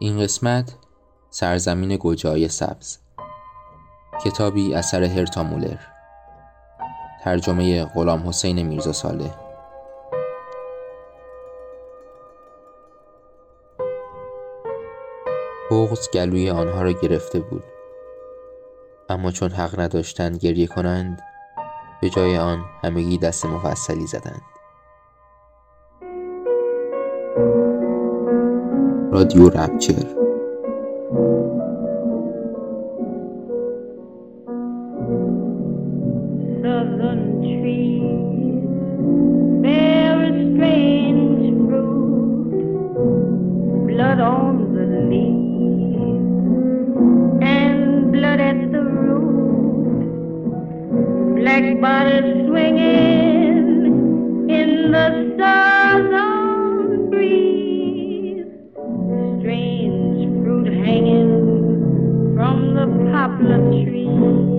این قسمت سرزمین گوجای سبز. کتابی اثر هرتا مولر. ترجمه غلام حسین میرزا ساله بغز گلوی آنها را گرفته بود. اما چون حق نداشتند گریه کنند به جای آن همگی دست مفصلی زدند. رادیو رپچر نام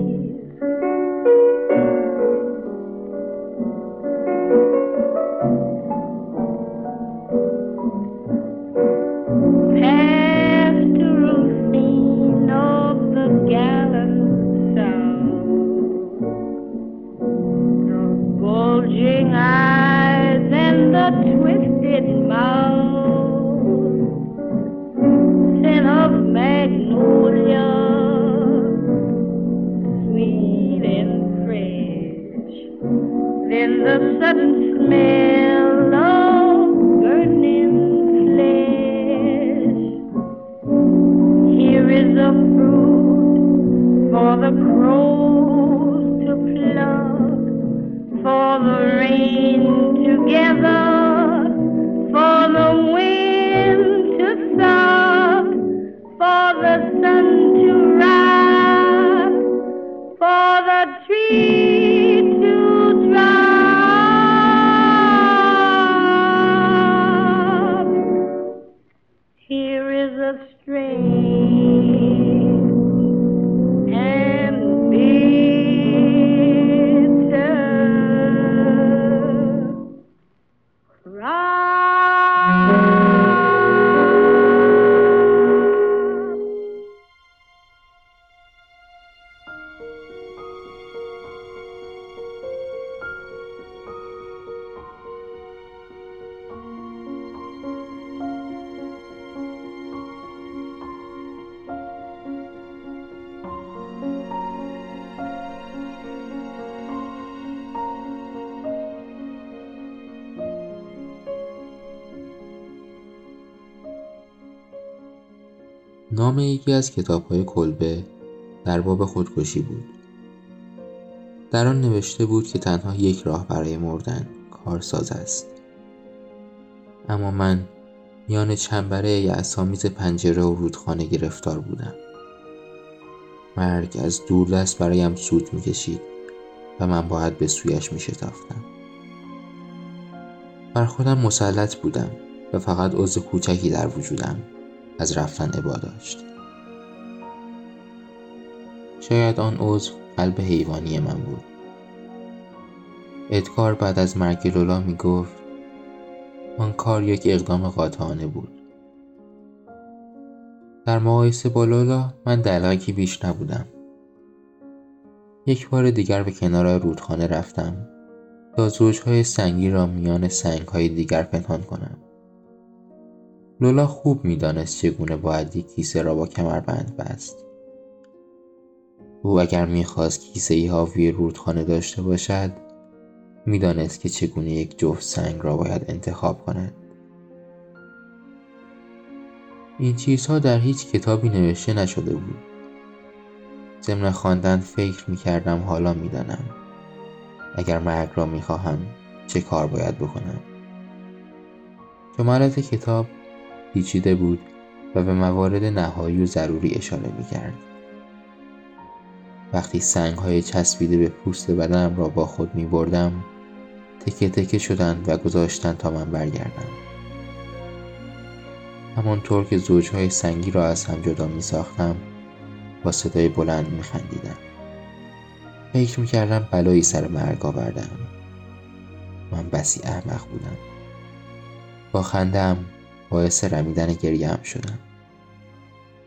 یکی از کلبه در باب خودکشی بود. در آن نوشته بود که تنها یک راه برای مردن کارساز است. اما من میان چنبره اسامیز پنجره و رودخانه گرفتار بودم. مرگ از دست برایم سود می‌کشید و من باید به سویش میشتافتم. بر خودم مسلط بودم و فقط عضو کوچکی در وجودم از رفتن عبا داشت. شاید آن عضو قلب حیوانی من بود. ادکار بعد از مرگ لولا می گفت آن کار یک اقدام قاطعانه بود. در مقایسه با لولا من دلقکی بیش نبودم. یک بار دیگر به کنار رودخانه رفتم. تا زوجهای سنگی را میان سنگهای دیگر پنهان کنم. لولا خوب می‌دانست چگونه باید یک کیسه را با کمربند بست. او اگر می‌خواست کیسه ای حاوی رودخانه داشته باشد می‌دانست که چگونه یک جفت سنگ را باید انتخاب کند. این چیزها در هیچ کتابی نوشته نشده بود. ضمن خواندن فکر می‌کردم حالا می‌دانم اگر مرگ را می‌خواهم چه کار باید بکنم. جملات کتاب پیچیده بود و به موارد نهایی و ضروری اشاره می کرد. وقتی سنگ های چسبیده به پوست بدنم را با خود می بردم تکه تکه شدند و گذاشتند تا من برگردم. همانطور که زوجهای سنگی را از هم جدا می ساختم با صدای بلند می خندیدم فکر می کردم بلایی سر مرگ آوردم. من بسی احمق بودم. با خندم باعث رمیدن گریم شدم.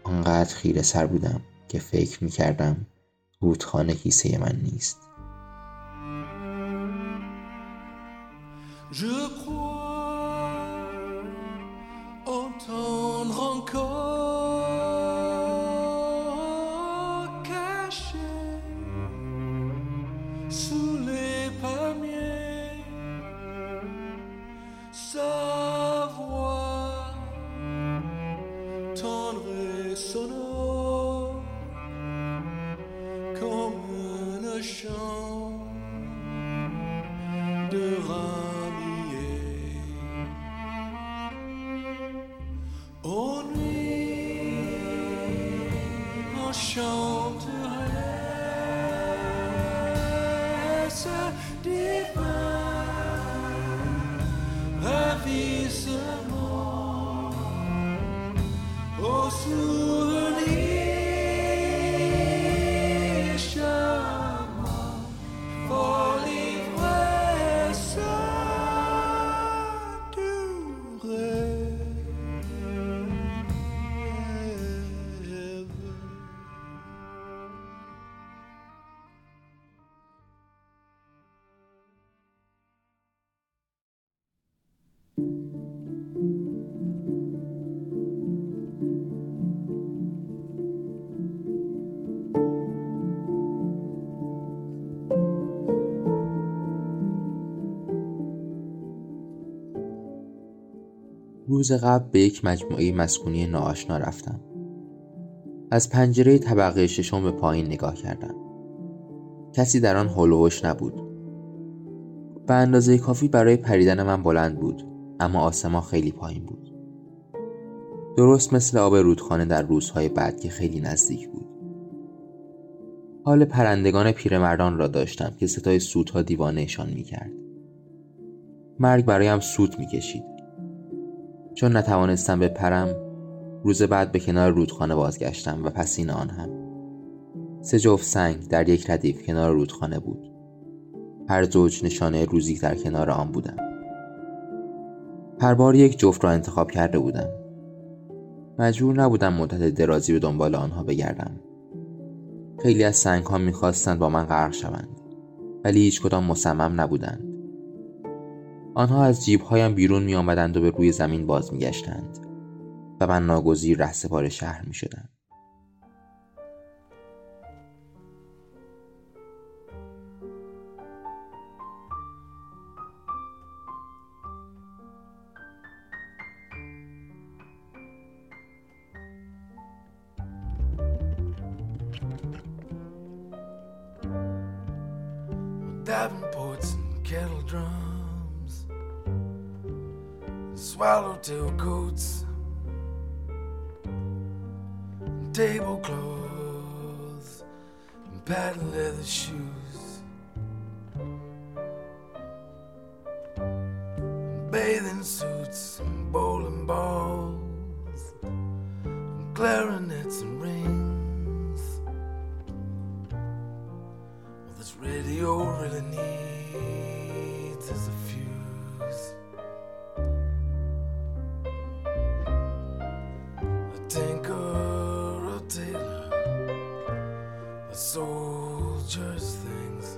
آنقدر خیره سر بودم که فکر می کردم رودخانه کیسه من نیست Je crois entendre encore caché sous les palmiers sa voix tendre et sonore 手 روز قبل به یک مجموعه مسکونی ناآشنا رفتم. از پنجره طبقه ششم به پایین نگاه کردم. کسی در آن هلوهوش نبود. به اندازه کافی برای پریدن من بلند بود اما آسمان خیلی پایین بود. درست مثل آب رودخانه در روزهای بعد که خیلی نزدیک بود. حال پرندگان پیرمردان را داشتم که ستای سودها دیوانهشان می‌کرد. مرگ برایم سود می‌کشید. چون نتوانستم بپرم روز بعد به کنار رودخانه بازگشتم و پسین آن هم. سه جفت سنگ در یک ردیف کنار رودخانه بود. هر زوج نشانه روزی در کنار آن بودم. هر بار یک جفت را انتخاب کرده بودم. مجبور نبودم مدت درازی به دنبال آنها بگردم. خیلی از سنگ ها می‌خواستند با من غرق شوند ولی هیچ کدام مصمم نبودند. آنها از جیبهایم بیرون می آمدند و به روی زمین باز می گشتند و من ناگزیر رهسپار شهر می شدم. Soldier's things.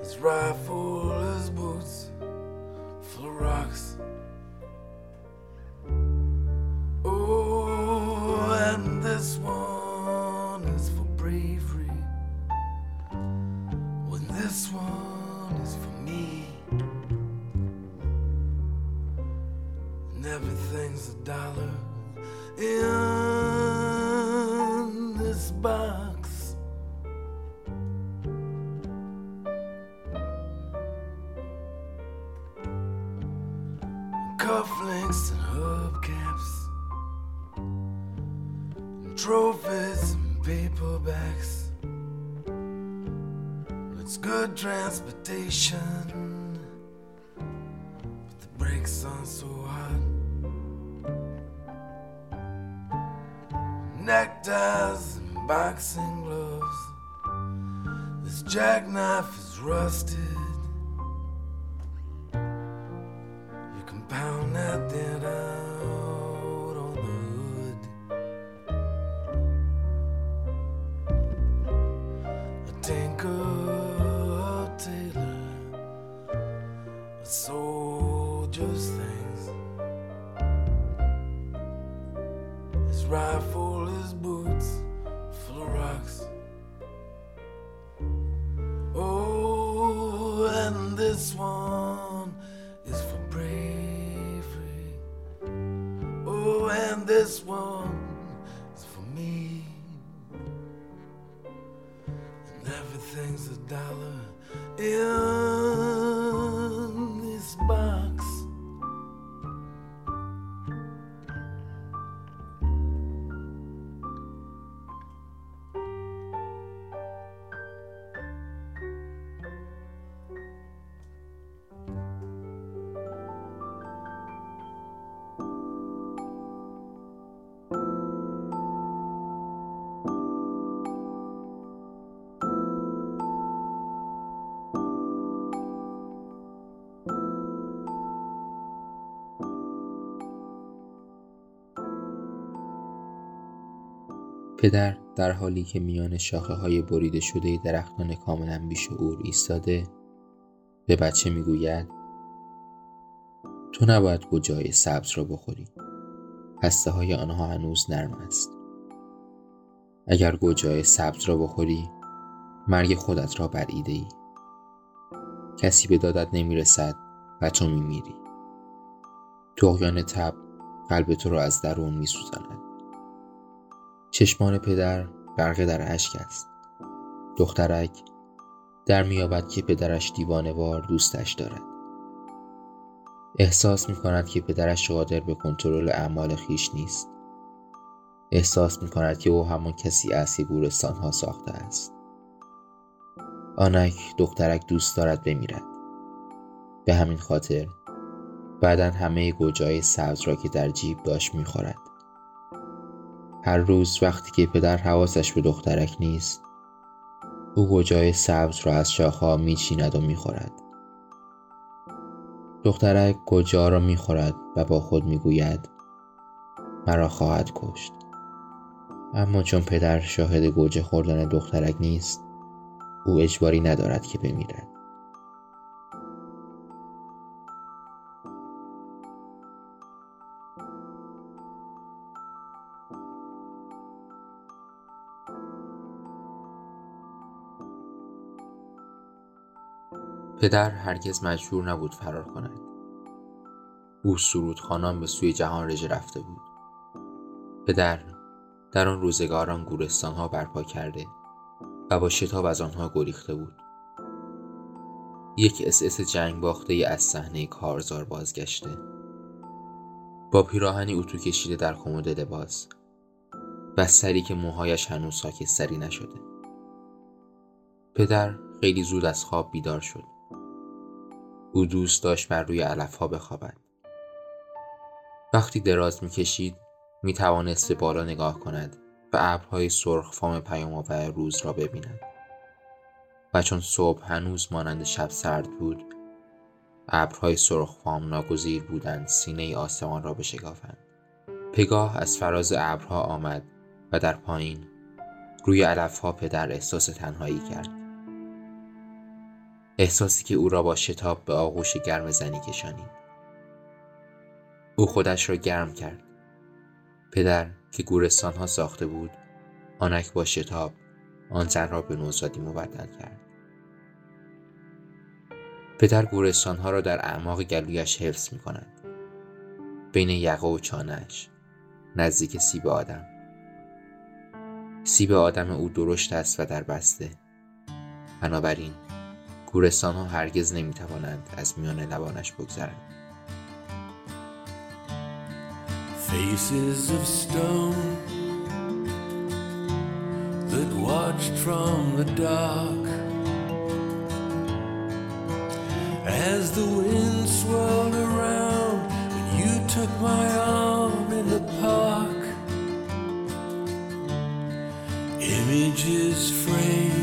His rifle, jackknife is rusted. You can pound that dent پدر در حالی که میان شاخه های بریده شده درختان کاملا بیشعور ایستاده به بچه می‌گوید تو نباید گوجای سبز را بخوری هسته های آنها هنوز نرم است. اگر گوجای سبز را بخوری مرگ خودت را بر ایده ای. کسی به دادت نمی‌رسد و تو میمیری. تغیان تب قلب تو را از درون میسوزاند. چشمان پدر غرقه در اشک است. دخترک در میابد که پدرش دیوانوار دوستش دارد. احساس می کند که پدرش قادر به کنترل اعمال خیش نیست. احساس می کند که او همان کسی است که گورستان ها ساخته است. آنک دخترک دوست دارد بمیرد. به همین خاطر بعدا همه گوجای سبز را که در جیب داشت می‌خورد. هر روز وقتی که پدر حواسش به دخترک نیست او گوجای سبز را از شاخها میچیند و می‌خورد. دخترک گوجا را می‌خورد و با خود می‌گوید مرا خواهد کشت. اما چون پدر شاهد گوجه خوردن دخترک نیست او اجباری ندارد که بمیرد. پدر هرگز مجبور نبود فرار کند. او سرودخوانان به سوی جهان رژه رفته بود. پدر در آن روزگاران گورستانها برپا کرده و با شتاب از آنها گریخته بود. یک اساس جنگ باخته از صحنه کارزار بازگشته. با پیراهنی اتو کشیده در کمد لباس سری که موهایش هنوز خاکستری نشده. پدر خیلی زود از خواب بیدار شد. او دوست داشت بر روی علف ها بخوابد. وقتی دراز می‌کشید می توانست به بالا نگاه کند و ابرهای سرخ فام پیام آور روز را ببیند. و چون صبح هنوز مانند شب سرد بود ابرهای سرخ فام ناگزیر بودند سینه آسمان را بشکافند. پگاه از فراز ابرها آمد و در پایین روی علفها پدر احساس تنهایی کرد. احساسی که او را با شتاب به آغوش گرم زنی کشانید. او خودش را گرم کرد. پدر که گورستان ها ساخته بود آنک با شتاب آن زن را به نوزادی مبدل کرد. پدر گورستان ها را در اعماق گلویش حفظ می کند بین یقه و چانش نزدیک سیب آدم. سیب آدم او درشت است و در بسته. بنابراین گورستان ها هرگز نمی توانند از میان لبانش بگذرند Faces of stone that watched from the dark as the wind swirled around and you took my arm in the park. Images framed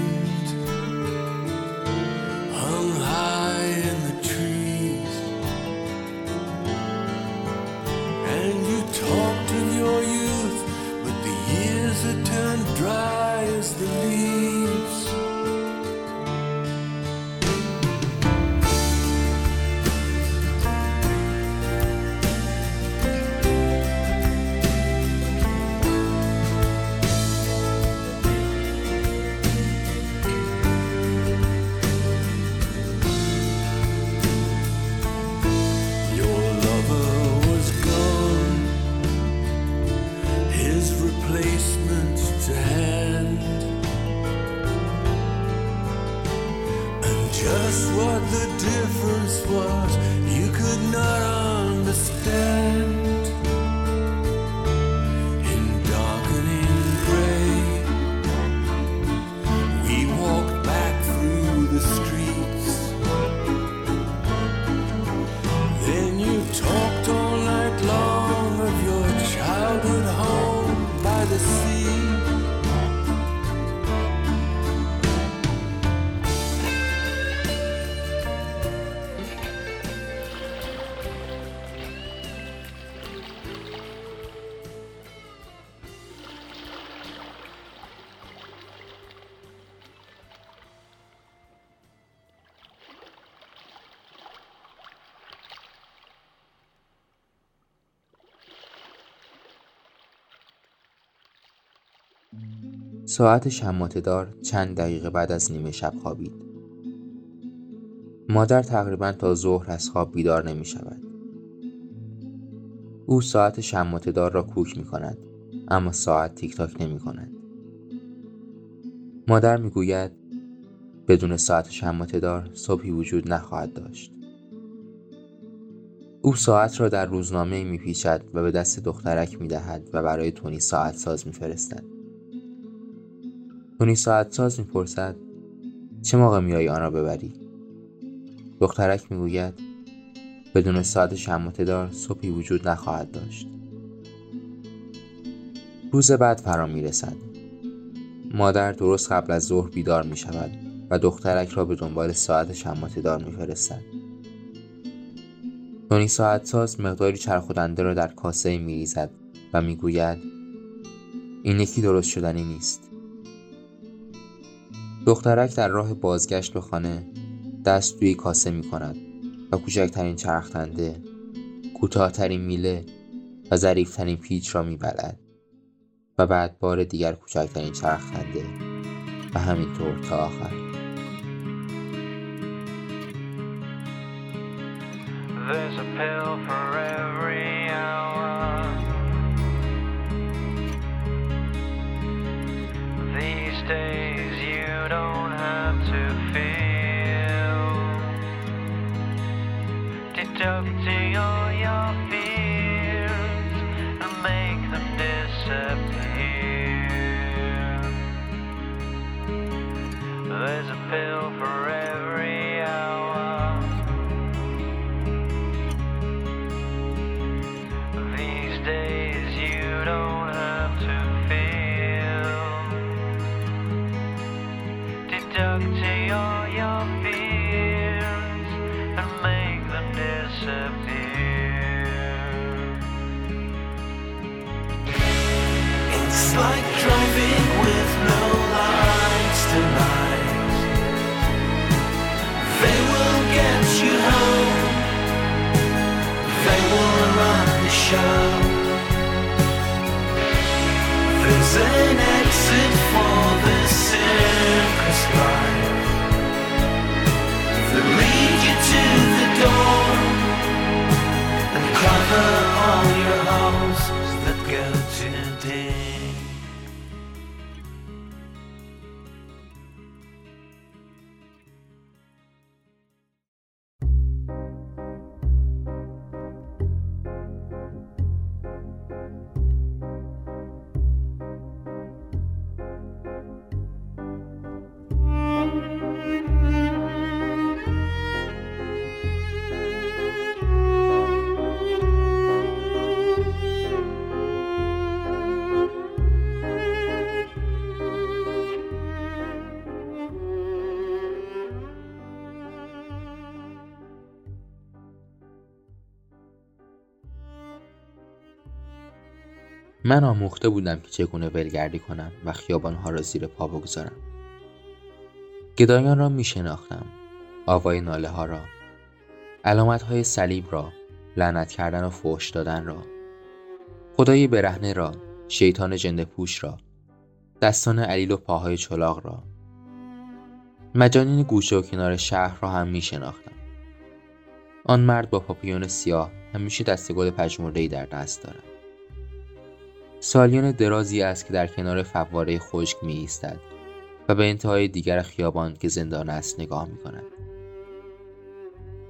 ساعت شماته دار چند دقیقه بعد از نیمه شب خوابید. مادر تقریبا تا ظهر از خواب بیدار نمی شود. او ساعت شماته دار را کوک می کند اما ساعت تیک تاک نمی کند. مادر می گوید بدون ساعت شماته دار صبحی وجود نخواهد داشت. او ساعت را در روزنامه می پیچد و به دست دخترک می دهد و برای تونی ساعت ساز می فرستد. تونی ساعت ساز می پرسد چه موقع میایی آن را ببری؟ دخترک می گوید بدون ساعت شماته دار صبحی وجود نخواهد داشت. روز بعد فرا می رسد. مادر درست قبل از ظهر بیدار می شود و دخترک را به دنبال ساعت شماته دار می فرستد. تونی ساعت ساز مقداری چرخودنده را در کاسه می ریزد و می گوید این یکی درست شدنی نیست. دخترک در راه بازگشت به خانه دست توی کاسه می کند و کوچکترین چرخدنده کوتاهترین میله و ظریفترین پیچ را میبلد و بعد بار دیگر کوچکترین چرخدنده و همینطور تا آخر. There's a pill for It's like driving with no lights tonight. They will get you home. They will run the show. There's an exit for the circus life. They lead you to من آموخته بودم که چگونه ولگردی کنم و خیابانها را زیر پا بگذارم. گدایان را می شناختم آوای ناله ها را. علامت های صلیب را. لعنت کردن و فوش دادن را. خدای برهنه را. شیطان جنده پوش را. دستان علیل و پاهای چلاق را. مجانین گوشه و کنار شهر را هم می شناختم آن مرد با پاپیون سیاه همیشه دست گل پژمردهای در دست دارد. سالیان درازی است که در کنار فواره خشک می ایستد و به انتهای دیگر خیابان که زندان است نگاه می کند.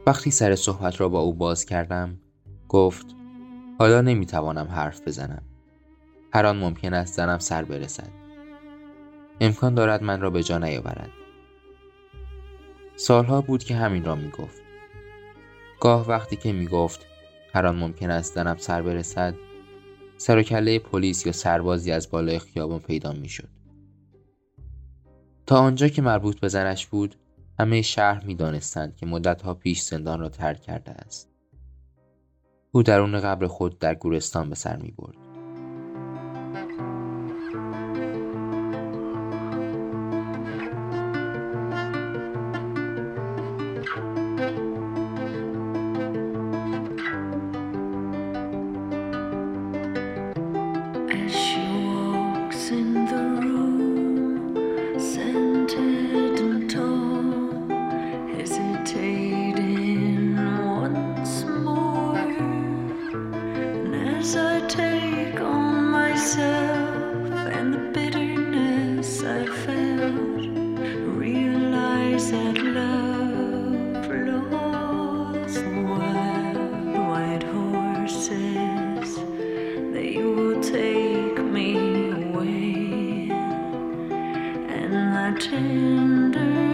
وقتی سر صحبت را با او باز کردم گفت حالا نمی توانم حرف بزنم. هر آن ممکن است زنم سر برسد. امکان دارد من را به جا نیاورد. سالها بود که همین را می گفت. گاه وقتی که می گفت هر آن ممکن است زنم سر برسد سر پلیس یا سربازی از بالای خیابان پیدا می‌شد. تا آنجا که مربوط به زنش بود همه شهر می دانستند که مدتها پیش زندان را ترک کرده است. او درون قبر خود در گورستان به سر می برد. my tender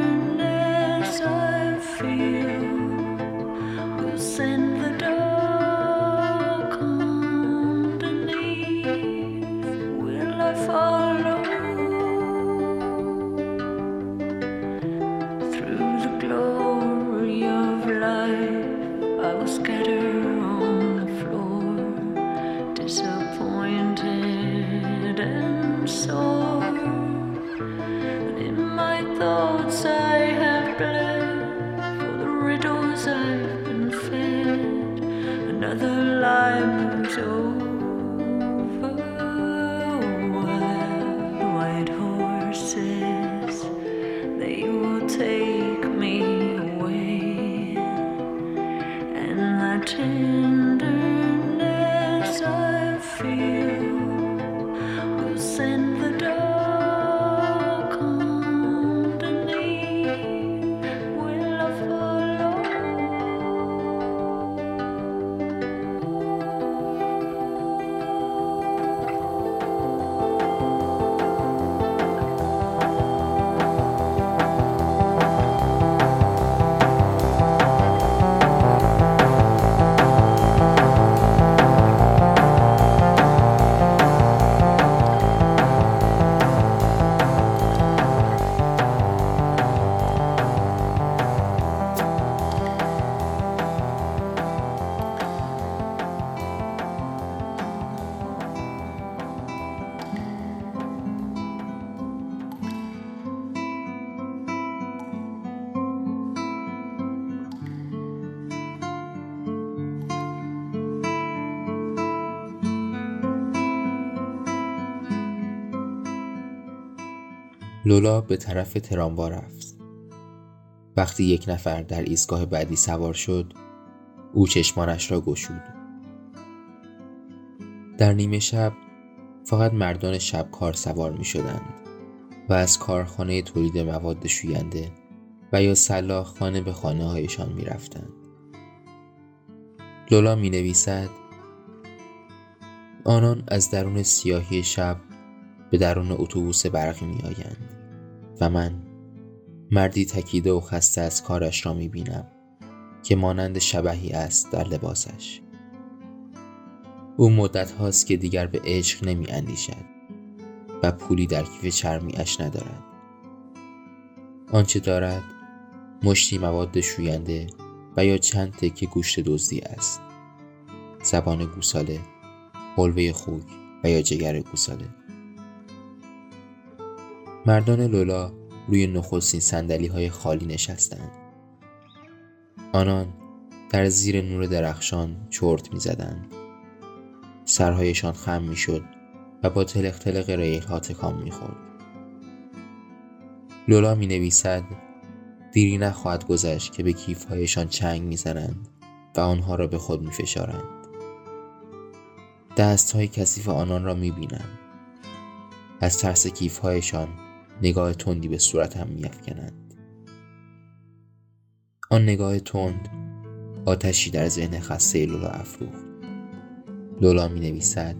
لولا به طرف تراموا رفت وقتی یک نفر در ایستگاه بعدی سوار شد او چشمانش را گشود در نیمه شب فقط مردان شبکار سوار می شدند و از کارخانه تولید مواد شوینده و یا سلاخ خانه به خانه هایشان می رفتند. لولا می نویسد آنان از درون سیاهی شب به درون اتوبوس برقی می آیند. و من. مردی تکیده و خسته از کارش را می بینم که مانند شبهی است در لباسش. او مدت هاست که دیگر به عشق نمی اندیشد و پولی در کیف چرمیش ندارد. آنچه دارد مشتی مواد شوینده و یا چند تکه گوشت دزدی است. زبان گوساله حلوه خوک و یا جگر گوساله. مردان لولا روی نخستین سندلی های خالی نشستند. آنان در زیر نور درخشان چرت می زدند. سرهایشان خم می شد و با تلق تلق ریل ها تکام می خورد. لولا می نویسد دیری نخواهد گذشت که به کیفهایشان چنگ می‌زنند و آنها را به خود می فشارند. دست های کثیف آنان را می بینم. از ترس کیفهایشان نگاه تندی به صورتم میافکنند. آن نگاه تند آتشی در ذهن خسته لولا افروخت. لولا می نویسد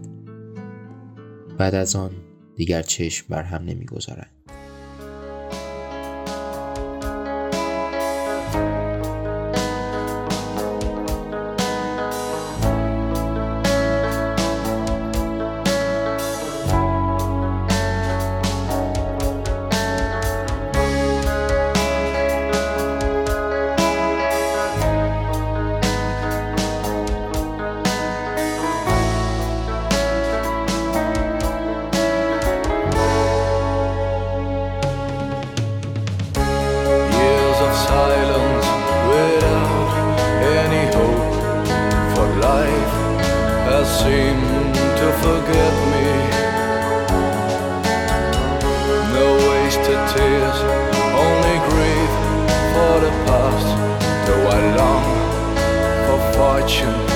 بعد از آن دیگر چشم بر هم نمی‌گذارند seem to forget me. No wasted tears, only grief for the past. Though I long for fortune.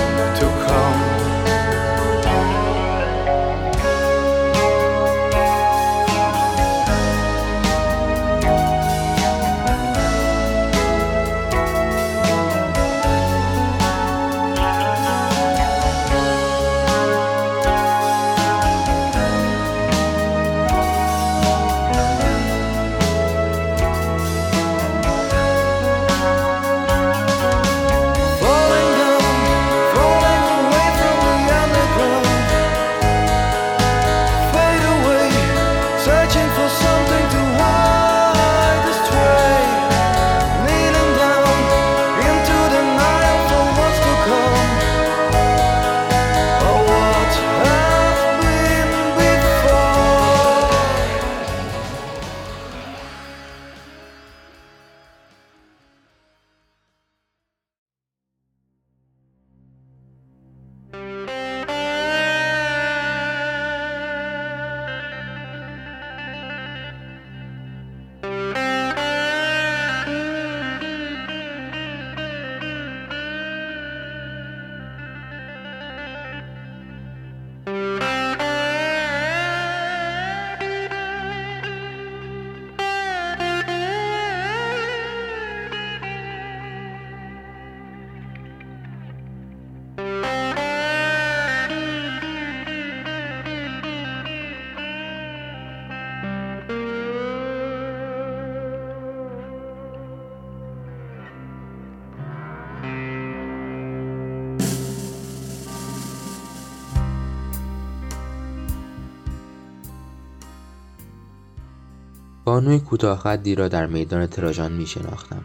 بانوی کوتاه را در میدان تراژان می شناختم.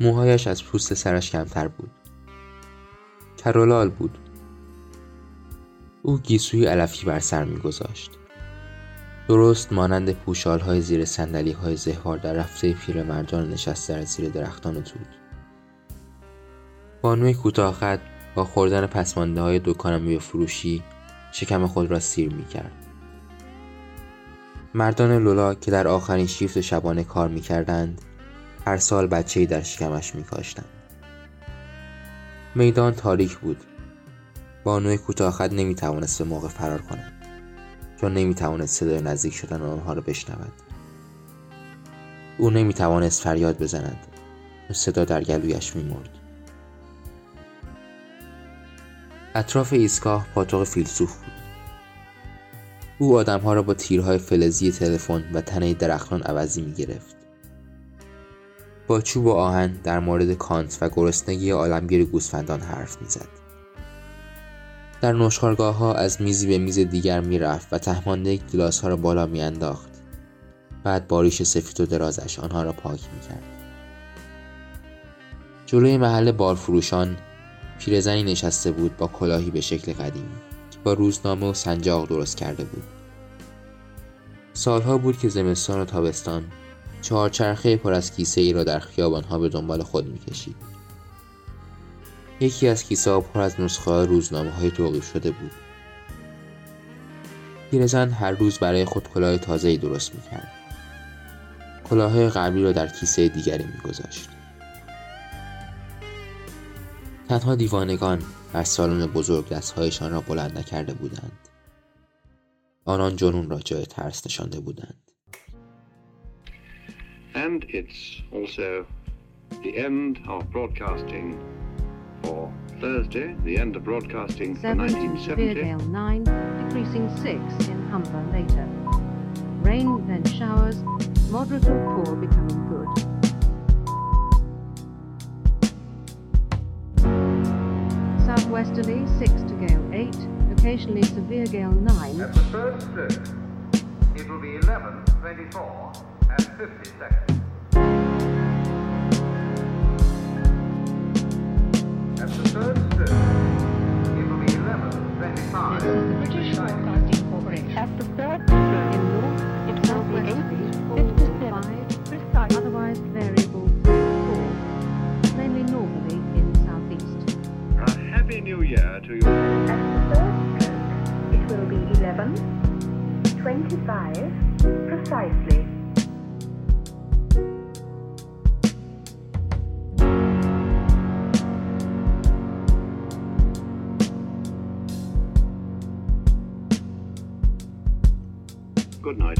موهایش از پوست سرش کمتر بود. کرولال بود. او گیسوی علفی بر سر میگذاشت. درست مانند پوشال های زیر سندلی های زهوار در رفته پیرمردان نشسته در زیر درختان توت. بانوی کوتاه با خوردن پسمانده های دکان میوه فروشی شکم خود را سیر می کرد. مردان لولا که در آخرین شیفت شبانه کار می کردند هر سال بچه در شکمش می کاشتند. میدان تاریک بود. بانوی کوتاه نمی توانست به موقع فرار کند چون نمی توانست صدای نزدیک شدن آنها را بشنود. او نمی توانست فریاد بزند صدا در گلویش می مرد. اطراف ایستگاه پاتوق فیلسوف بود او آدمها را با تیرهای فلزی تلفن و تنه درختان عوضی می گرفت. با چوب و آهن در مورد کانت و گرسنگی عالمگیر گوسفندان حرف می‌زد. در نشخارگاه ها از میزی به میز دیگر می‌رفت و تهمانده گلاس ها را بالا میانداخت. بعد باریش سفید و درازش آنها را پاک می‌کرد. جلوی محل بارفروشان پیرزنی نشسته بود با کلاهی به شکل قدیمی با روزنامه و سنجاق درست کرده بود. سالها بود که زمستان و تابستان چهارچرخه پر از کیسه ای را در خیابانها به دنبال خود می‌کشید. یکی از کیسه ها پر از نسخه روزنامه های توقیف شده بود. پیرزن هر روز برای خود کلاه تازه درست می‌کرد. کلاه قبلی را در کیسه دیگری میگذاشت. تنها دیوانگان در سالن بزرگ دستهایشان را بلند نکرده بودند آنان جنون را جای ترس نشانده بودند And it's also the end of broadcasting for Thursday, the end of broadcasting for 1970. 9, decreasing 6 in Humber later. Rain, then showers, moderate or poor becoming Southwesterly 6 to gale 8, occasionally severe gale 9. At the first stroke, it will be 11, 24 and 50 seconds. At the third stroke, it will be 11, 25. New year to you. At the first it will be 11, 25, precisely. Good night,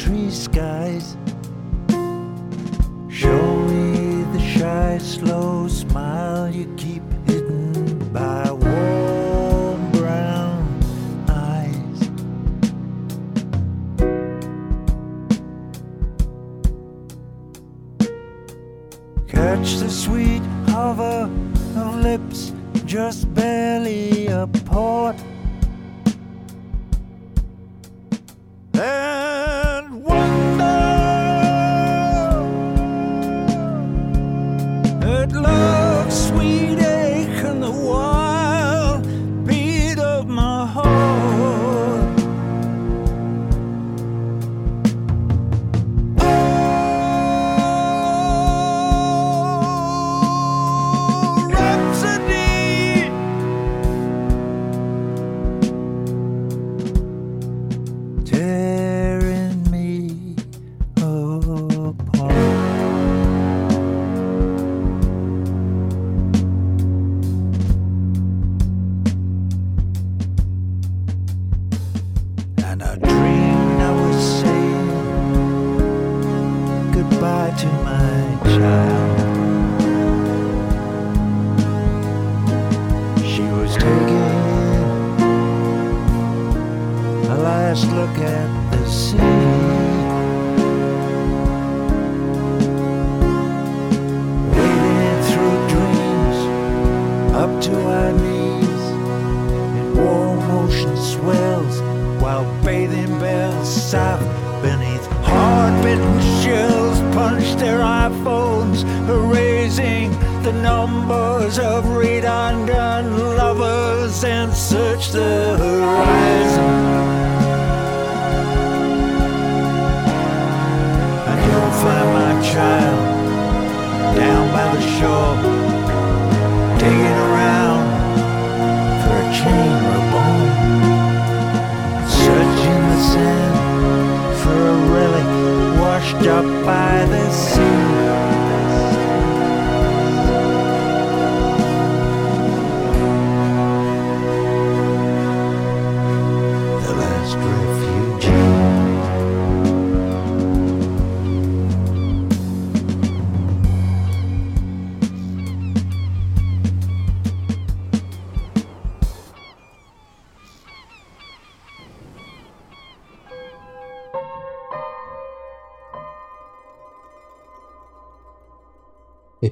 tree skies. Show me the shy, slow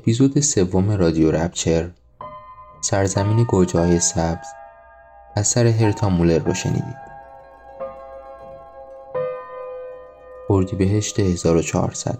اپیزود سوم رادیو رپچر سرزمین گوجه سبز اثر هرتا مولر رو شنیدید. اردیبهشت 1400